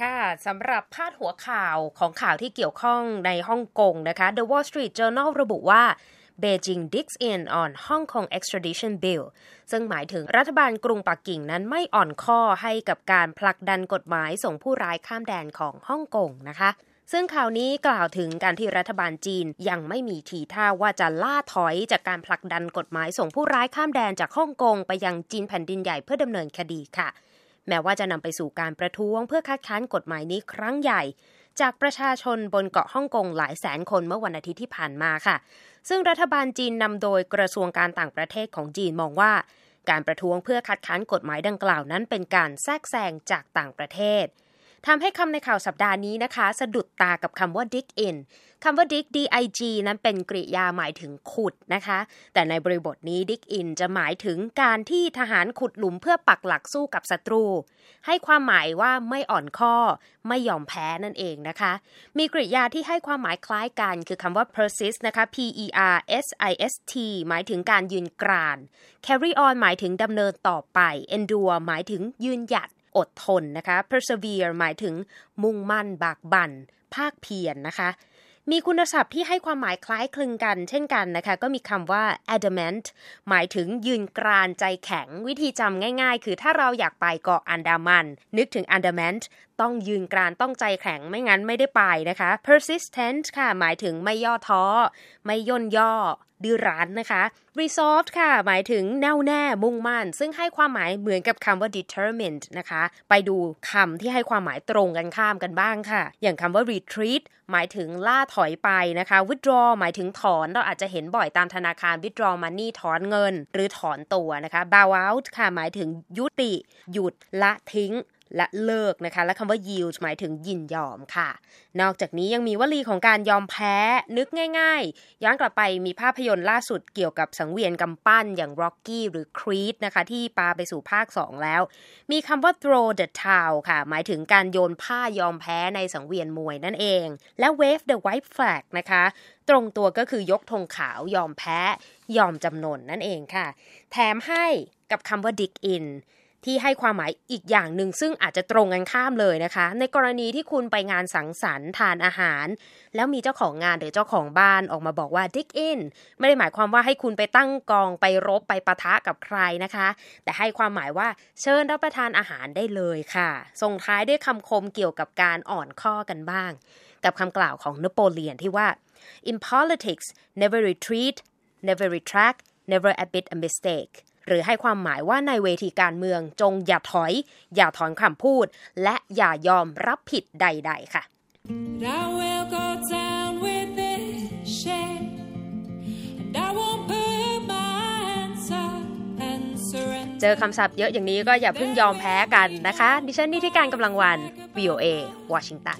ค่ะสำหรับพาดหัวข่าวของข่าวที่เกี่ยวข้องในฮ่องกงนะคะ The Wall Street Journal ระบุว่า Beijing digs in on Hong Kong extradition bill ซึ่งหมายถึงรัฐบาลกรุงปักกิ่งนั้นไม่อ่อนข้อให้กับการผลักดันกฎหมายส่งผู้ร้ายข้ามแดนของฮ่องกงนะคะ ซึ่งข่าวนี้กล่าวถึงการที่รัฐบาลจีนยังไม่มีทีท่าว่าจะล่าถอยจากการผลักดันกฎหมายส่งผู้ร้ายข้ามแดนจากฮ่องกงไปยังจีนแผ่นดินใหญ่เพื่อดำเนินคดีค่ะ แม้ว่าจะนำไปสู่การประท้วงเพื่อคัดค้านกฎหมายนี้ครั้งใหญ่ จากประชาชนบนเกาะฮ่องกงหลายแสนคนเมื่อวันอาทิตย์ที่ผ่านมาค่ะ ซึ่งรัฐบาลจีนนำโดยกระทรวงการต่างประเทศของจีนมองว่า การประท้วงเพื่อคัดค้านกฎหมายดังกล่าวนั้นเป็นการแทรกแซงจากต่างประเทศ ทำให้คำในข่าวสัปดาห์นี้นะคะ สะดุดตากับคำว่า dig in คำว่า dig dig นั้นเป็นกริยาหมายถึงขุดนะคะ แต่ในบริบทนี้ dig in จะหมายถึงการที่ทหารขุดหลุมเพื่อปักหลักสู้กับศัตรู ให้ความหมายว่าไม่อ่อนข้อ ไม่ยอมแพ้นั่นเองนะคะ มีกริยาที่ให้ความหมายคล้ายกันคือคำว่า persist นะคะ p e r s i s t หมายถึงการยืนกราน carry on หมายถึงดำเนินต่อไป endure หมายถึงยืนหยัด อดทนนะคะ persevere หมายถึงมุ่งมั่น บากบัน่น ภาคเพียรนนะคะมีคุณศัพท์ที่ให้ความหมายคล้ายคลึงกัน เช่นกันนะคะ ก็มีคำว่า adamant หมายถึงยืนกรานใจแข็ง วิธีจำง่ายๆ คือถ้าเราอยากไปเกาะอันดามัน นึกถึง adamant ต้องยืนกรานต้องใจแข็งไม่งั้นไม่ได้ไปนะคะ persistent ค่ะ หมายถึงไม่ย่อท้อ ไม่ย่นย่อดื้อรั้นนะคะ resolved ค่ะ หมายถึงแน่วแน่มุ่งมั่น ซึ่งให้ความหมายเหมือนกับคำว่า determined นะคะ ไปดูคำที่ให้ความหมายตรงกันข้ามกันบ้างค่ะ อย่างคำว่า retreat หมายถึงล่าถอยไปนะคะ withdraw หมายถึงถอน เราอาจจะเห็นบ่อยตามธนาคาร withdraw money ถอนเงิน หรือถอนตัวนะคะ bow out ค่ะ หมายถึงยุติ หยุดละทิ้ง และเลิกนะคะ และคำว่า yield หมายถึงยินยอมค่ะ นอกจากนี้ยังมีวลีของการยอมแพ้ นึกง่ายๆ ย้อนกลับไปมีภาพยนตร์ล่าสุดเกี่ยวกับสังเวียนกำปั้นอย่าง Rocky หรือ Creed นะคะ ที่ปาไปสู่ภาค 2 แล้ว มีคำว่า throw the towel ค่ะ หมายถึงการโยนผ้ายอมแพ้ในสังเวียนมวยนั่นเอง และ wave the white flag นะคะ ตรงตัวก็คือยกธงขาวยอมแพ้ ยอมจำนนนั่นเองค่ะ แถมให้กับคำว่า dig in ที่ให้ความหมายอีกอย่างหนึ่งซึ่งอาจจะตรงกันข้ามเลยนะคะ ในกรณีที่คุณไปงานสังสรรค์ทานอาหาร แล้วมีเจ้าของงานหรือเจ้าของบ้านออกมาบอกว่า dig in ไม่ได้หมายความว่าให้คุณไปตั้งกองไปรบไปปะทะกับใครนะคะ แต่ให้ความหมายว่าเชิญรับประทานอาหารได้เลยค่ะ ส่งท้ายด้วยคำคมเกี่ยวกับการอ่อนข้อกันบ้าง กับคำกล่าวของนโปเลียนที่ว่า in politics never retreat never retract never admit a mistake หรือให้ความหมายว่าในเวทีการเมืองจงอย่าถอย อย่าถอนคำพูด และอย่ายอมรับผิดใด ๆ ค่ะ เจอคำศัพท์เยอะอย่างนี้ก็อย่าเพิ่งยอมแพ้กันนะคะ ดิฉันนี่ที่การกำลังวัน VOA วอชิงตัน